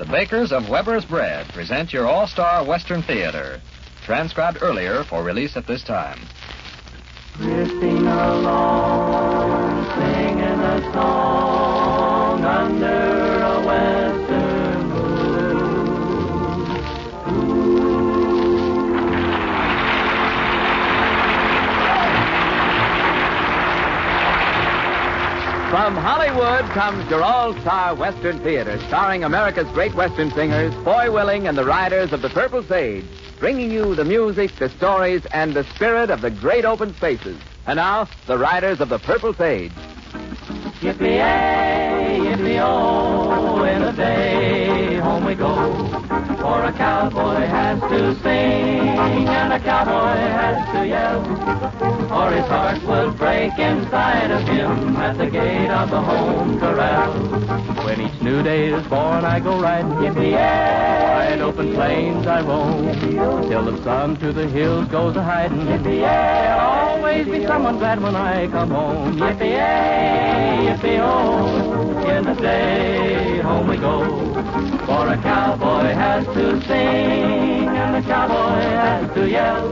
The bakers of Weber's Bread present your all star Western Theater, transcribed earlier for release at this time. Drifting along, singing a song under From Hollywood comes your all-star Western Theater, starring America's great Western singers, Foy Willing and the Riders of the Purple Sage, bringing you the music, the stories, and the spirit of the great open spaces. And now, the Riders of the Purple Sage. Yippee-yay, yippee-oh, in a day home we go. For a cowboy has to sing and a cowboy has to yell. Or his heart will break inside of him at the gate of the home corral. When each new day is born, I go riding, yippee-yay. Wide open plains I roam, till the sun to the hills goes a hiding. There'll always be someone glad when I come home. Yippee-yay, yippee-oh, in the day home we go. For a cowboy has to sing and a cowboy has to yell.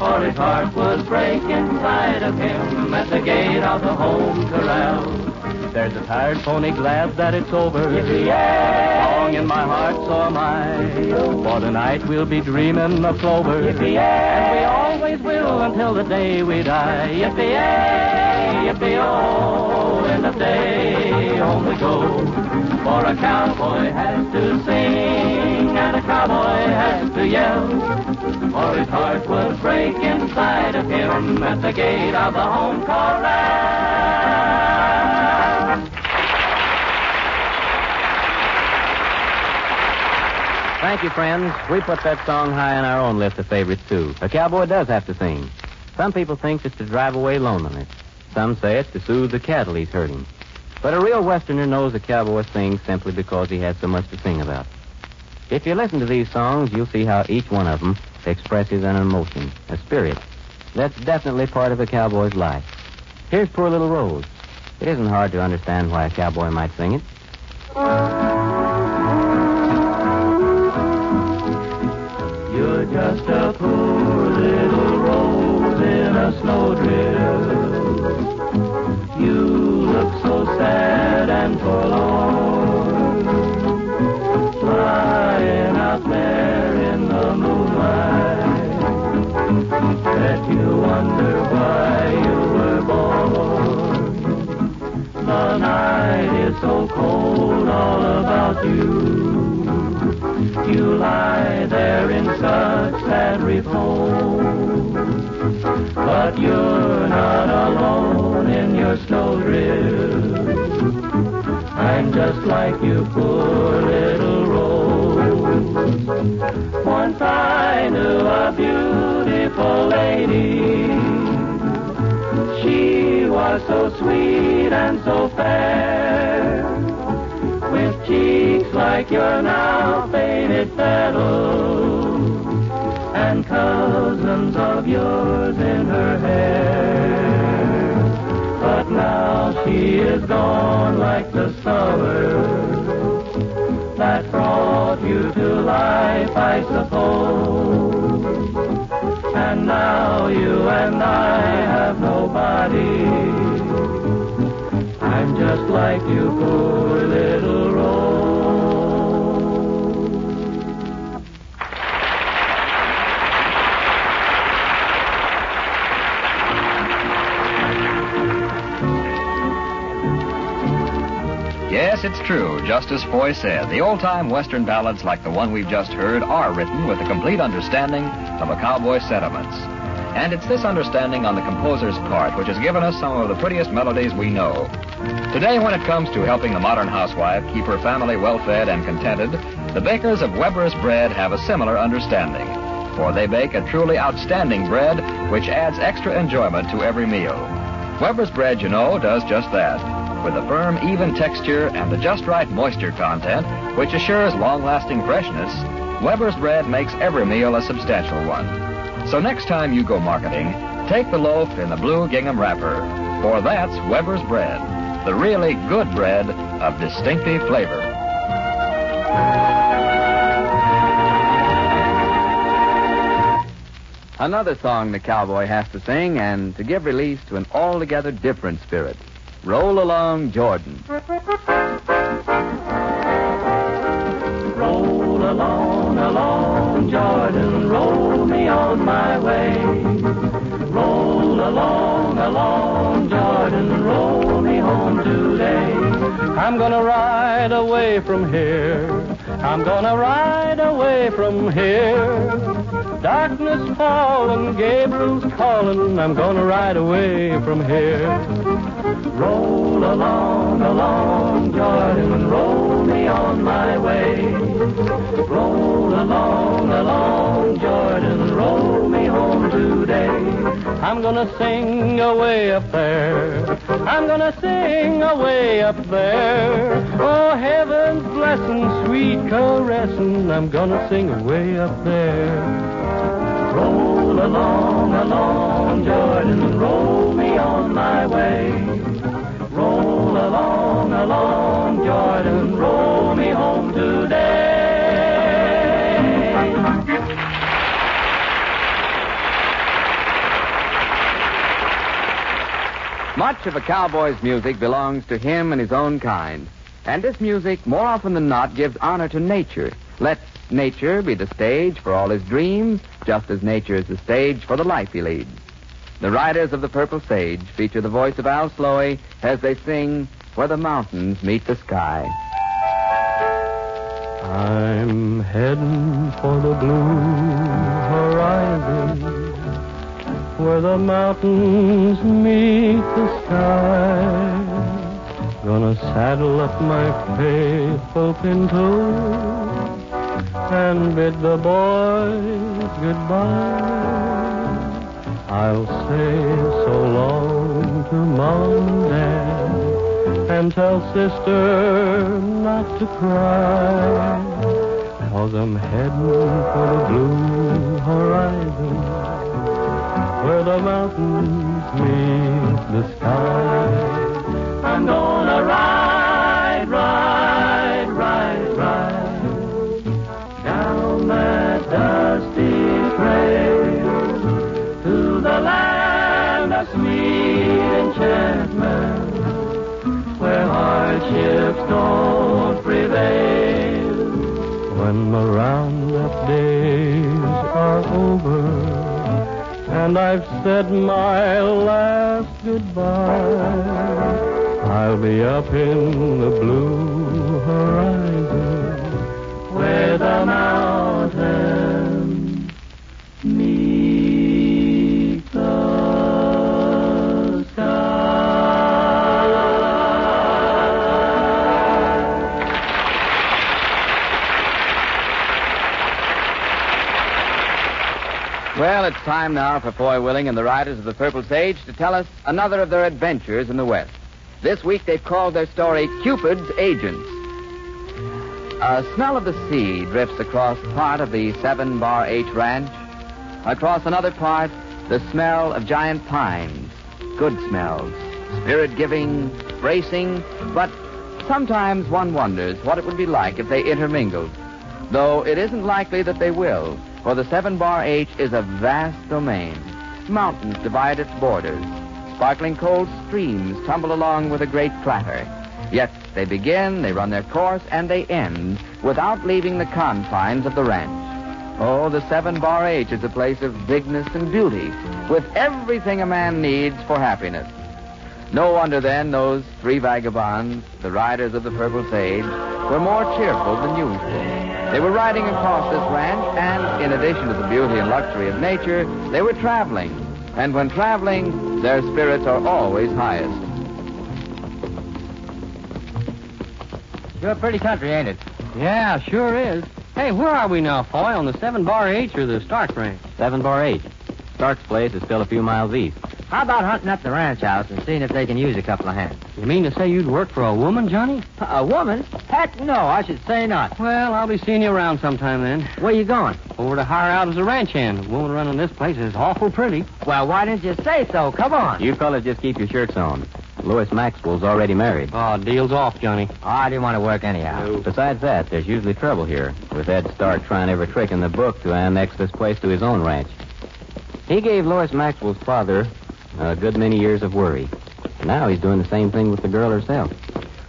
Or his heart will break inside of him at the gate of the home corral. There's a tired pony glad that it's over. Song in my heart, so am I. For tonight we'll be dreaming of clover. Yippee-yay. And we always will until the day we die. Yippee-yay, yippee-oh, in the day home we go. For a cowboy has to sing and a cowboy has to yell. Or his heart will break inside of him at the gate of the home corral. Thank you, friends. We put that song high on our own list of favorites, too. A cowboy does have to sing. Some people think it's to drive away loneliness. Some say it's to soothe the cattle he's herding. But a real Westerner knows a cowboy sings simply because he has so much to sing about. If you listen to these songs, you'll see how each one of them expresses an emotion, a spirit. That's definitely part of a cowboy's life. Here's Poor Little Rose. It isn't hard to understand why a cowboy might sing it. You're just a poor little rose in a snowdrift. Sweet and so fair with cheeks like your now faded petals, and cousins of yours in her hair. But now she is gone like the summer that brought you to life, I suppose. And now you and it's true, just as Foy said. The old time Western ballads like the one we've just heard are written with a complete understanding of a cowboy's sentiments. And it's this understanding on the composer's part which has given us some of the prettiest melodies we know. Today, when it comes to helping the modern housewife keep her family well fed and contented, the bakers of Weber's Bread have a similar understanding. For they bake a truly outstanding bread which adds extra enjoyment to every meal. Weber's Bread, you know, does just that with a firm, even texture and the just right moisture content, which assures long-lasting freshness, Weber's bread makes every meal a substantial one. So next time you go marketing, take the loaf in the blue gingham wrapper, for that's Weber's bread, the really good bread of distinctive flavor. Another song the cowboy has to sing and to give release to an altogether different spirit. Roll along, Jordan. Roll along, along, Jordan, roll me I'm gonna ride away from here. I'm gonna ride away from here. Darkness falling, Gabriel's calling. I'm gonna ride away from here. Roll along, along, Jordan, roll me on my way. Roll along, along, Jordan, roll me home today. I'm gonna sing away up there. I'm gonna sing away up there. Oh, heaven's blessing, sweet caressing. I'm gonna sing away up there. Roll along, along, Jordan, roll me on my way. Roll along, along, Much of a cowboy's music belongs to him and his own kind. And this music, more often than not, gives honor to nature. Lets nature be the stage for all his dreams, just as nature is the stage for the life he leads. The Riders of the Purple Sage feature the voice of Al Sloey as they sing Where the Mountains Meet the Sky. I'm heading for the blue horizon where the mountains meet the sky. Gonna saddle up my faithful pinto and bid the boys goodbye. I'll say so long to mom and dad and tell sister not to cry. Cause I'm heading for the blue horizon where the mountains meet the sky. I'm gonna ride, ride, ride, ride down that dusty trail to the land of sweet enchantment where hardships don't prevail. When the roundup days are over and I've said my last goodbye. I'll be up in the blue horizon time now for Foy Willing and the Riders of the Purple Sage to tell us another of their adventures in the West. This week they've called their story Cupid's Agents. A smell of the sea drifts across part of the Seven Bar H Ranch. Across another part, the smell of giant pines. Good smells. Spirit giving, bracing, but sometimes one wonders what it would be like if they intermingled. Though it isn't likely that they will, for the Seven Bar H is a vast domain. Mountains divide its borders. Sparkling cold streams tumble along with a great clatter. Yet they begin, they run their course, and they end without leaving the confines of the ranch. Oh, the Seven Bar H is a place of bigness and beauty, with everything a man needs for happiness. No wonder then those three vagabonds, the riders of the Purple Sage, were more cheerful than usual. They were riding across this ranch, and in addition to the beauty and luxury of nature, they were traveling. And when traveling, their spirits are always highest. You're a pretty country, ain't it? Yeah, sure is. Hey, where are we now, Foy? On the Seven Bar H or the Stark Ranch? Seven Bar H. Stark's place is still a few miles east. How about hunting up the ranch house and seeing if they can use a couple of hands? You mean to say you'd work for a woman, Johnny? A woman? Heck, no, I should say not. Well, I'll be seeing you around sometime then. Where you going? Over to hire out as a ranch hand. The woman running this place is awful pretty. Well, why didn't you say so? Come on. You fellas just keep your shirts on. Lois Maxwell's already married. Oh, deal's off, Johnny. Oh, I didn't want to work anyhow. Besides that, there's usually trouble here, with Ed Stark trying every trick in the book to annex this place to his own ranch. He gave Lois Maxwell's father a good many years of worry. Now he's doing the same thing with the girl herself.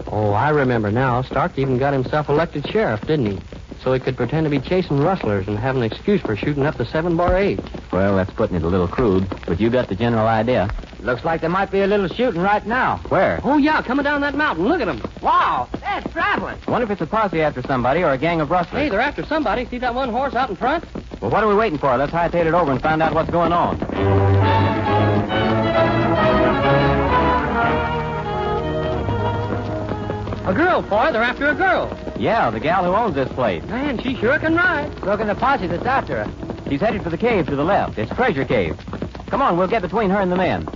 Oh, I remember now. Stark even got himself elected sheriff, didn't he? So he could pretend to be chasing rustlers and have an excuse for shooting up the seven bar H. Well, that's putting it a little crude, but you got the general idea. Looks like there might be a little shooting right now. Where? Oh, yeah, coming down that mountain. Look at them. Wow, that's traveling. Wonder if it's a posse after somebody or a gang of rustlers. Hey, they're after somebody. See that one horse out in front? Well, what are we waiting for? Let's hightail it over and find out what's going on. A girl, boy. They're after a girl. Yeah, the gal who owns this place. Man, she sure can ride. Look in the posse that's after her. She's headed for the cave to the left. It's Treasure Cave. Come on, we'll get between her and the men.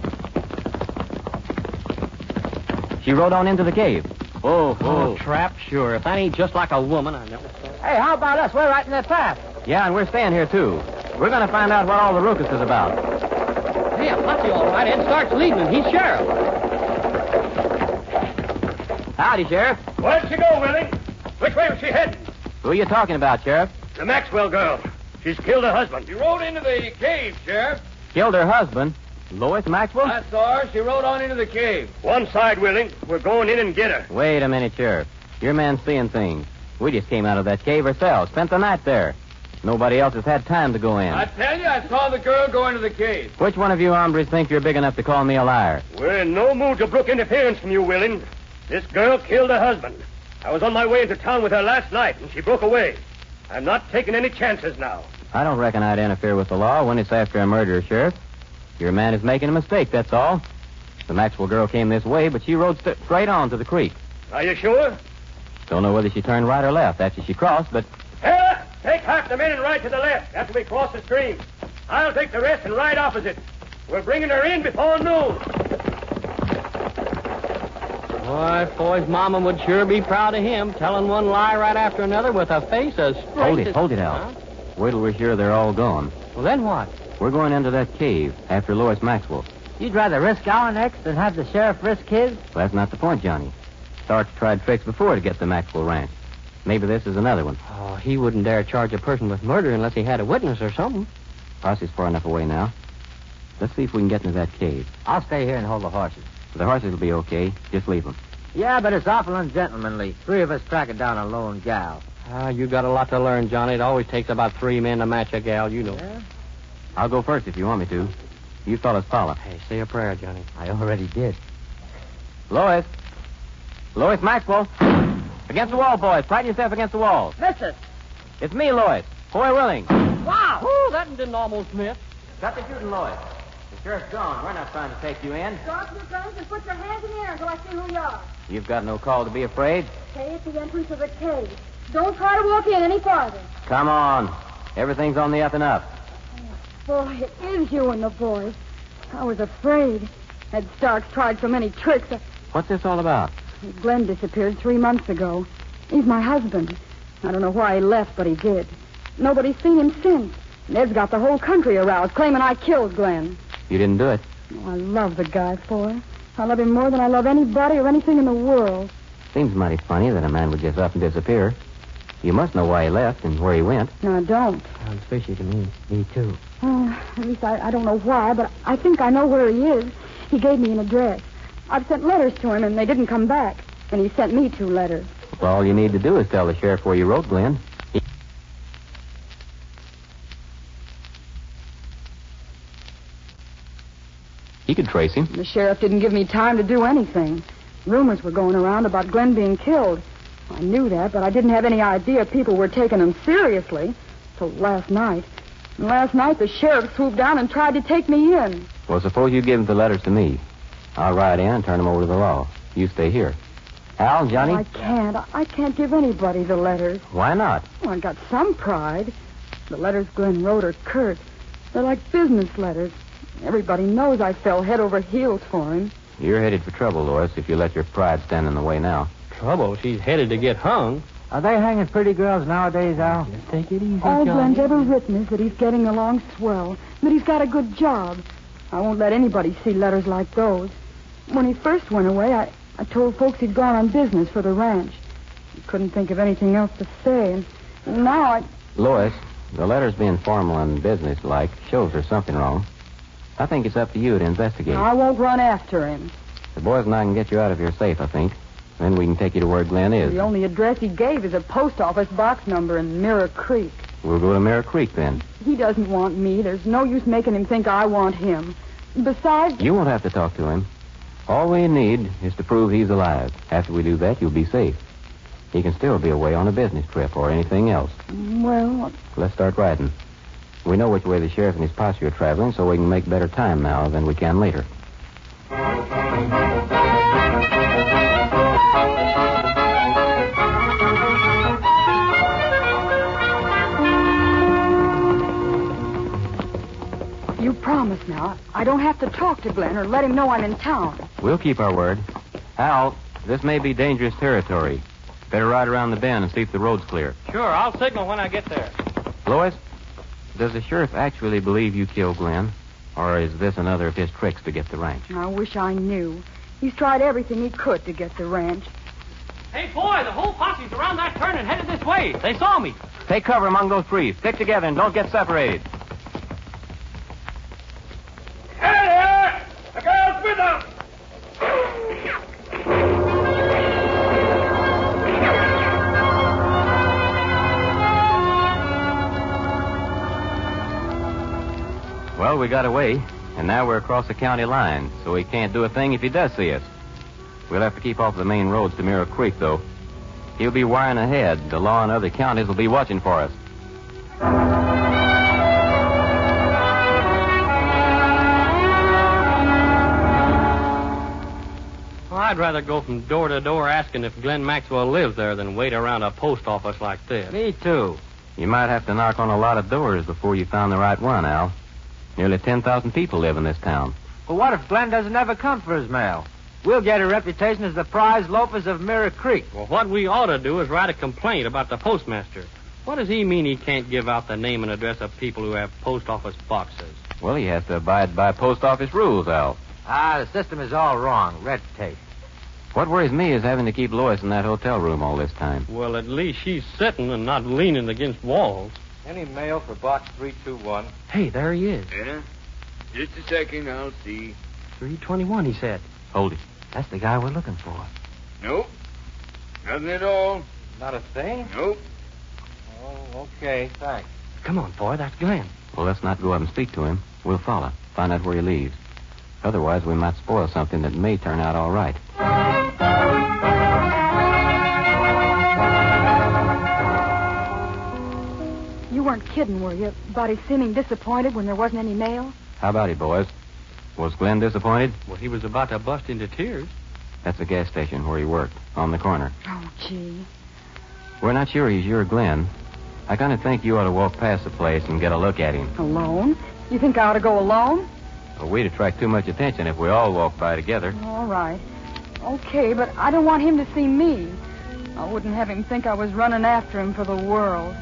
She rode on into the cave. Oh, oh, Oh, trap, sure. If that ain't just like a woman, I know. Hey, how about us? We're right in their path. Yeah, and we're staying here, too. We're going to find out what all the ruckus is about. Hey, a posse, all right. Ed Stark's leading him. He's sheriff. Howdy, Sheriff. Where'd she go, Willing? Which way was she heading? Who are you talking about, Sheriff? The Maxwell girl. She's killed her husband. She rode into the cave, Sheriff. Killed her husband. Lois Maxwell? I saw her. She rode on into the cave. One side, Willing. We're going in and get her. Wait a minute, Sheriff. Your man's seeing things. We just came out of that cave ourselves, spent the night there. Nobody else has had time to go in. I tell you, I saw the girl go into the cave. Which one of you hombres think you're big enough to call me a liar? We're in no mood to brook interference from you, Willing. This girl killed her husband. I was on my way into town with her last night, and she broke away. I'm not taking any chances now. I don't reckon I'd interfere with the law when it's after a murder, Sheriff. Your man is making a mistake, that's all. The Maxwell girl came this way, but she rode st- straight on to the creek. Are you sure? Don't know whether she turned right or left after she crossed, but Taylor, take half the men and ride to the left after we cross the stream. I'll take the rest and ride opposite. We're bringing her in before noon. Boy, Foy's mama would sure be proud of him, telling one lie right after another with a face as straight hold it, as- hold it, Al. Huh? Wait till we're sure they're all gone. Well, then what? We're going into that cave after Lois Maxwell. You'd rather risk our necks than have the sheriff risk his? Well, that's not the point, Johnny. Stark's tried tricks before to get the Maxwell ranch. Maybe this is another one. Oh, he wouldn't dare charge a person with murder unless he had a witness or something. Posse's far enough away now. Let's see if we can get into that cave. I'll stay here and hold the horses. The horses will be okay. Just leave them. Yeah, but it's awful ungentlemanly. Three of us tracking down a lone gal. Ah, you got a lot to learn, Johnny. It always takes about three men to match a gal, you know. I'll go first if you want me to. You fellas follow. Hey, say a prayer, Johnny. I already did. Lois. Lois Maxwell. Against the wall, boys. Pride yourself against the wall. Missus! It's me, Lois. Foy Willing. Wow! Ooh, that one didn't almost miss. Got the shooting, Lois. The sheriff's gone. We're not trying to take you in. Drop your guns and put your hands in the air until I see who you are. You've got no call to be afraid. Stay at the entrance of the cave. Don't try to walk in any farther. Come on. Everything's on the up and up. Foy, it is you and the boys. I was afraid. Ed Stark's tried so many tricks. What's this all about? Glenn disappeared three months ago. He's my husband. I don't know why he left, but he did. Nobody's seen him since. Ed's got the whole country aroused, claiming I killed Glenn. You didn't do it. Oh, I love the guy for it. I love him more than I love anybody or anything in the world. Seems mighty funny that a man would just up and disappear. You must know why he left and where he went. No, I don't. Sounds fishy to me. Me, too. Oh, at least I, I don't know why, but I think I know where he is. He gave me an address. I've sent letters to him, and they didn't come back. And he sent me two letters. Well, all you need to do is tell the sheriff where you wrote, Glenn. He- He could trace him. The sheriff didn't give me time to do anything. Rumors were going around about Glenn being killed. I knew that, but I didn't have any idea people were taking them seriously till last night. And last night, the sheriff swooped down and tried to take me in. Well, suppose you give the letters to me. I'll ride in and turn them over to the law. You stay here. Al, Johnny? I can't. I can't give anybody the letters. Why not? Well, I got some pride. The letters Glenn wrote are curt. They're like business letters. Everybody knows I fell head over heels for him. You're headed for trouble, Lois, if you let your pride stand in the way now. Trouble. She's headed to get hung. Are they hanging pretty girls nowadays, Al? Just take it easy, All Johnny. Glenn's ever written is that he's getting along swell, that he's got a good job. I won't let anybody see letters like those. When he first went away, I, I told folks he'd gone on business for the ranch. I couldn't think of anything else to say, and now I. Lois, the letter's being formal and businesslike shows there's something wrong. I think it's up to you to investigate. I won't run after him. The boys and I can get you out of here safe, I think. Then we can take you to where Glenn is. The only address he gave is a post office box number in Mirror Creek. We'll go to Mirror Creek then. He doesn't want me. There's no use making him think I want him. Besides, You won't have to talk to him. All we need is to prove he's alive. After we do that, you'll be safe. He can still be away on a business trip or anything else. well, Let's start riding. We know which way the sheriff and his posse are traveling, so we can make better time now than we can later. Promise now. I don't have to talk to Glenn or let him know I'm in town. We'll keep our word. Al, this may be dangerous territory. Better ride around the bend and see if the road's clear. Sure, I'll signal when I get there. Lois, does the sheriff actually believe you killed Glenn? Or is this another of his tricks to get the ranch? I wish I knew. He's tried everything he could to get the ranch. Hey, boy, the whole posse's around that turn and headed this way. They saw me. Take cover among those trees. Stick together and don't get separated. We got away, and now we're across the county line, so he can't do a thing if he does see us. We'll have to keep off the main roads to Mirror Creek, though. He'll be wiring ahead. The law in other counties will be watching for us. Well, I'd rather go from door to door asking if Glenn Maxwell lives there than wait around a post office like this. Me, too. You might have to knock on a lot of doors before you found the right one, Al. Nearly 10,000 people live in this town. Well, what if Glenn doesn't ever come for his mail? We'll get a reputation as the prize loafers of Mirror Creek. Well, what we ought to do is write a complaint about the postmaster. What does he mean he can't give out the name and address of people who have post office boxes? Well, he has to abide by post office rules, Al. Ah, the system is all wrong. Red tape. What worries me is having to keep Lois in that hotel room all this time. Well, at least she's sitting and not leaning against walls. Any mail for box 321? Hey, there he is. Yeah? Just a second, I'll see. 321, he said. Hold it. That's the guy we're looking for. Nope. Nothing at all. Not a thing? Nope. Oh, okay, thanks. Come on, boy, that's Glenn. Well, let's not go up and speak to him. We'll follow, find out where he leaves. Otherwise, we might spoil something that may turn out all right. Weren't kidding, were you? About his seeming disappointed when there wasn't any mail? How about it, boys? Was Glenn disappointed? Well, he was about to bust into tears. That's the gas station where he worked, on the corner. Oh, gee. We're not sure he's your Glenn. I kind of think you ought to walk past the place and get a look at him. Alone? You think I ought to go alone? Well, we'd attract too much attention if we all walked by together. All right. Okay, but I don't want him to see me. I wouldn't have him think I was running after him for the world.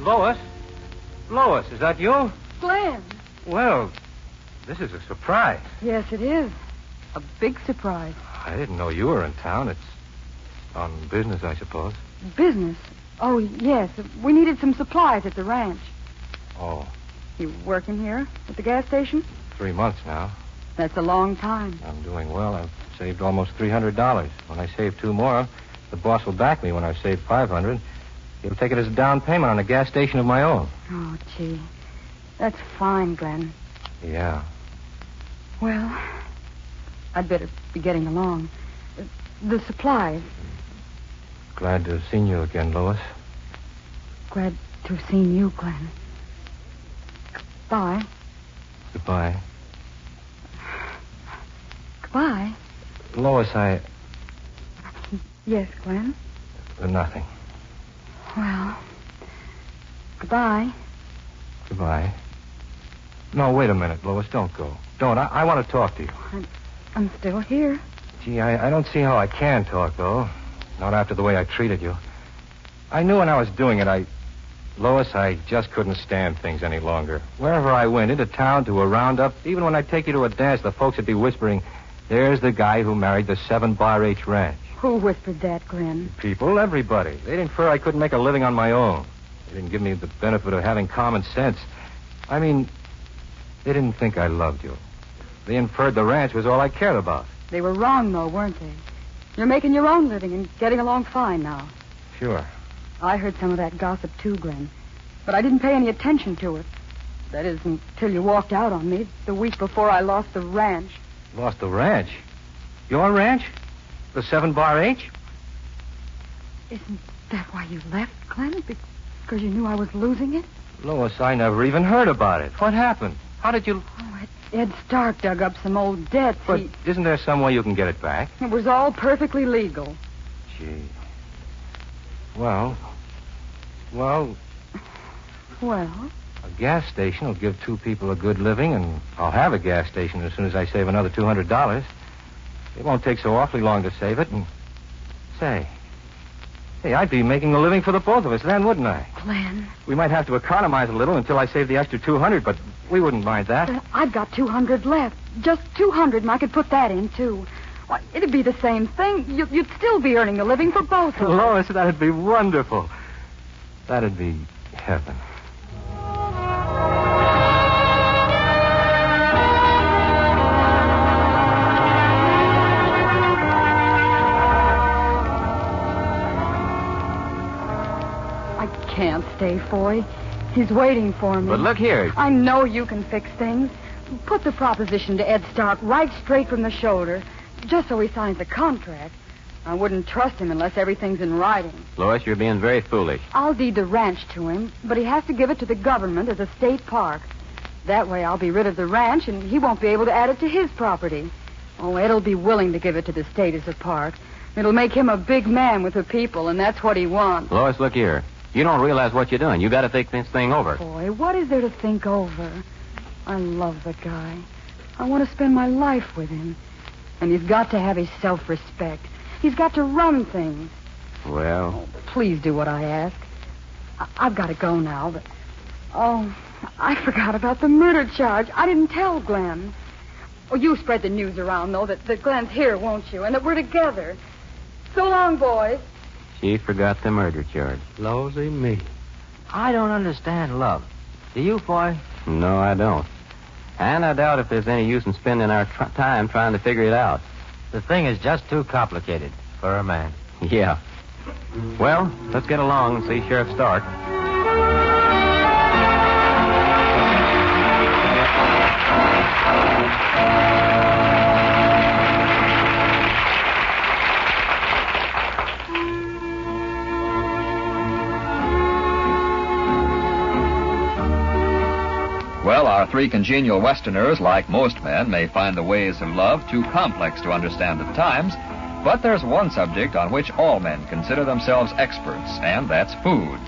Lois? Lois, is that you? Glenn. Well, this is a surprise. Yes, it is. A big surprise. I didn't know you were in town. It's on business, I suppose. Business. Oh, yes. We needed some supplies at the ranch. Oh, You working here at the gas station? three months now. That's a long time. I'm doing well. I've saved almost $300. When I save two more, the boss will back me when I've saved 500 He'll take it as a down payment on a gas station of my own. Oh, gee. That's fine, Glenn. Yeah. Well, I'd better be getting along. The supplies. Glad to have seen you again, Lois. Glad to have seen you, Glenn. Goodbye. Goodbye. Goodbye. Lois, I. Yes, Glenn. Nothing. Well, goodbye. Goodbye. No, wait a minute, Lois. Don't go. Don't. I, I want to talk to you. I'm I'm still here. Gee, I, I don't see how I can talk, though. Not after the way I treated you. I knew when I was doing it, I. Lois, I just couldn't stand things any longer. Wherever I went, into town, to a roundup, even when I'd take you to a dance, the folks would be whispering, There's the guy who married the Seven Bar H Ranch. Who whispered that, Glenn? People, everybody. They'd infer I couldn't make a living on my own. They didn't give me the benefit of having common sense. I mean, they didn't think I loved you. They inferred the ranch was all I cared about. They were wrong, though, weren't they? You're making your own living and getting along fine now. Sure. I heard some of that gossip, too, Glenn. But I didn't pay any attention to it. That is, until you walked out on me the week before I lost the ranch. Lost the ranch? Your ranch? The Seven Bar H? Isn't that why you left, Glenn? Because you knew I was losing it? Lois, I never even heard about it. What happened? How did you. Oh, Ed Stark dug up some old debts. But He... isn't there some way you can get it back? It was all perfectly legal. Gee. Well. Well, Well, a gas station will give two people a good living, and I'll have a gas station as soon as I save another $200. It won't take so awfully long to save it, and. Say. Hey, I'd be making a living for the both of us then, wouldn't I? Glenn, We might have to economize a little until I save the extra 200, but we wouldn't mind that. uh, I've got 200 left. Just 200, and I could put that in, too. Why, it'd be the same thing. You, you'd still be earning a living for both of us. Lois, that'd be wonderful. That'd be heaven. Can't Foy. He's waiting for me. But look here. I know you can fix things. Put the proposition to Ed Stark right straight from the shoulder, just so he signs the contract. I wouldn't trust him unless everything's in writing. Lois, you're being very foolish. I'll deed the ranch to him, but he has to give it to the government as a state park. That way I'll be rid of the ranch, and he won't be able to add it to his property. Oh, Ed'll be willing to give it to the state as a park. It'll make him a big man with the people, and that's what he wants. Lois, look here. You don't realize what you're doing. You got to think this thing over. Foy, what is there to think over? I love the guy. I want to spend my life with him. And he's got to have his self-respect. He's got to run things. Well, oh, Please do what I ask. I- I've got to go now, but... Oh, I forgot about the murder charge. I didn't tell Glenn. Oh, you spread the news around, though, that, that Glenn's here, won't you? And that we're together. So long, boys. She forgot the murder charge. Losey me. I don't understand love. Do you, Foy? No, I don't. And I doubt if there's any use in spending our tr- time trying to figure it out. The thing is just too complicated for a man. Yeah. Well, let's get along and see Sheriff Stark. Well, our three congenial Westerners, like most men, may find the ways of love too complex to understand at times, but there's one subject on which all men consider themselves experts, and that's food.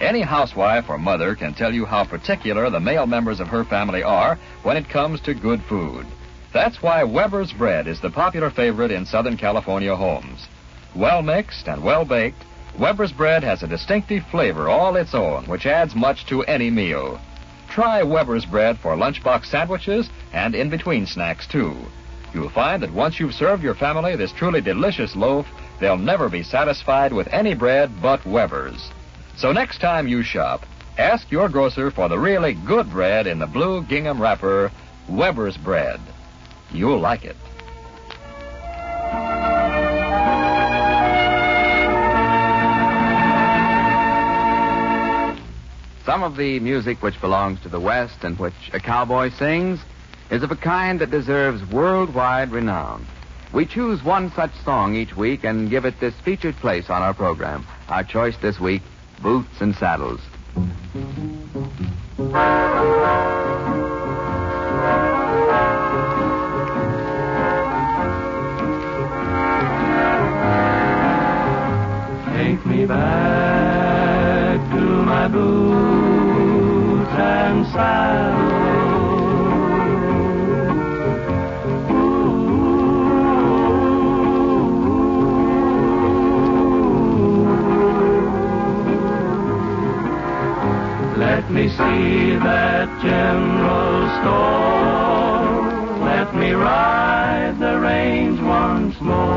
Any housewife or mother can tell you how particular the male members of her family are when it comes to good food. That's why Weber's bread is the popular favorite in Southern California homes. Well mixed and well baked, Weber's bread has a distinctive flavor all its own, which adds much to any meal. Try Weber's bread for lunchbox sandwiches and in between snacks, too. You'll find that once you've served your family this truly delicious loaf, they'll never be satisfied with any bread but Weber's. So next time you shop, ask your grocer for the really good bread in the blue gingham wrapper, Weber's bread. You'll like it. Of the music which belongs to the West and which a cowboy sings is of a kind that deserves worldwide renown. We choose one such song each week and give it this featured place on our program. Our choice this week, Boots and Saddles. And saddle. see that general store. Let me ride the range once more.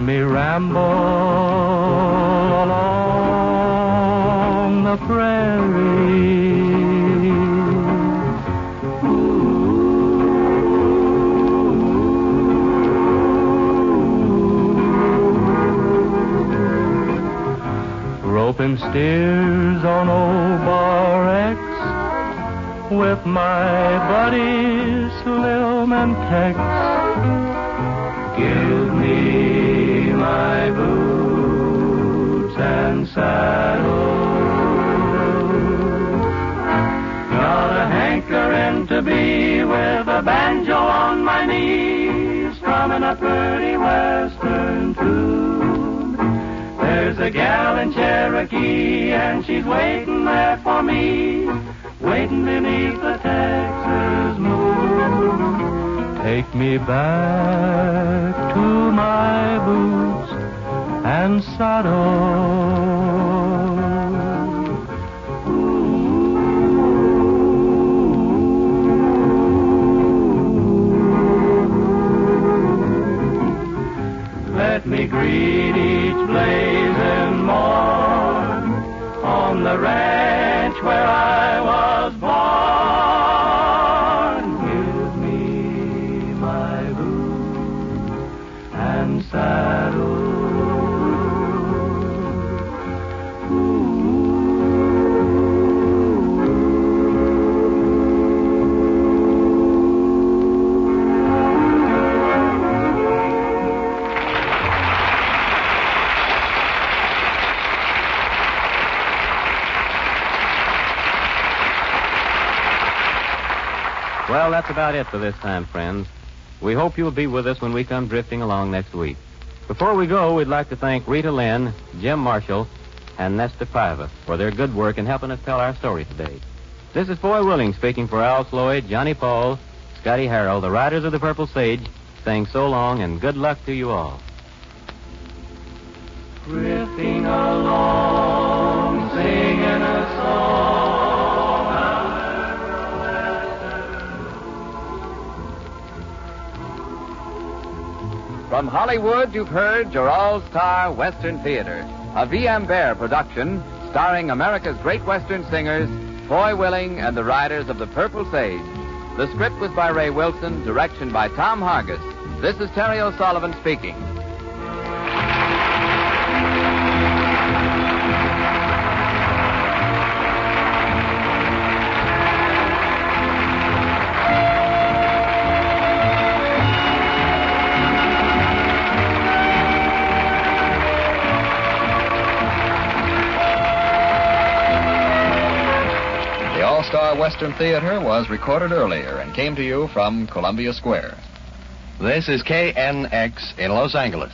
Me ramble along the prairie. Roping steers on old Bar X with my buddies Slim and Tex. My boots and saddle. Got a hankering to be with a banjo on my knee, strumming a pretty western tune. There's a gal in Cherokee, and she's waiting there for me, waiting beneath the Texas moon. Take me back to my boots and saddle. Let me greet each blazing morn on the ranch where I was that's about it for this time, friends. We hope you'll be with us when we come drifting along next week. Before we go, we'd like to thank Rita Lynn, Jim Marshall, and Nestor Paiva for their good work in helping us tell our story today. This is Foy Willing speaking for Al Sloey, Johnny Paul, Scotty Harrell, the Riders of the Purple Sage, saying so long and good luck to you all. From Hollywood, you've heard your all-star Western Theater, a V.M. Bear production starring America's great Western singers, Foy Willing and the Riders of the Purple Sage. The script was by Ray Wilson, direction by Tom Hargis. This is Terry O'Sullivan speaking. Western Theater was recorded earlier and came to you from Columbia Square. This is KNX in Los Angeles.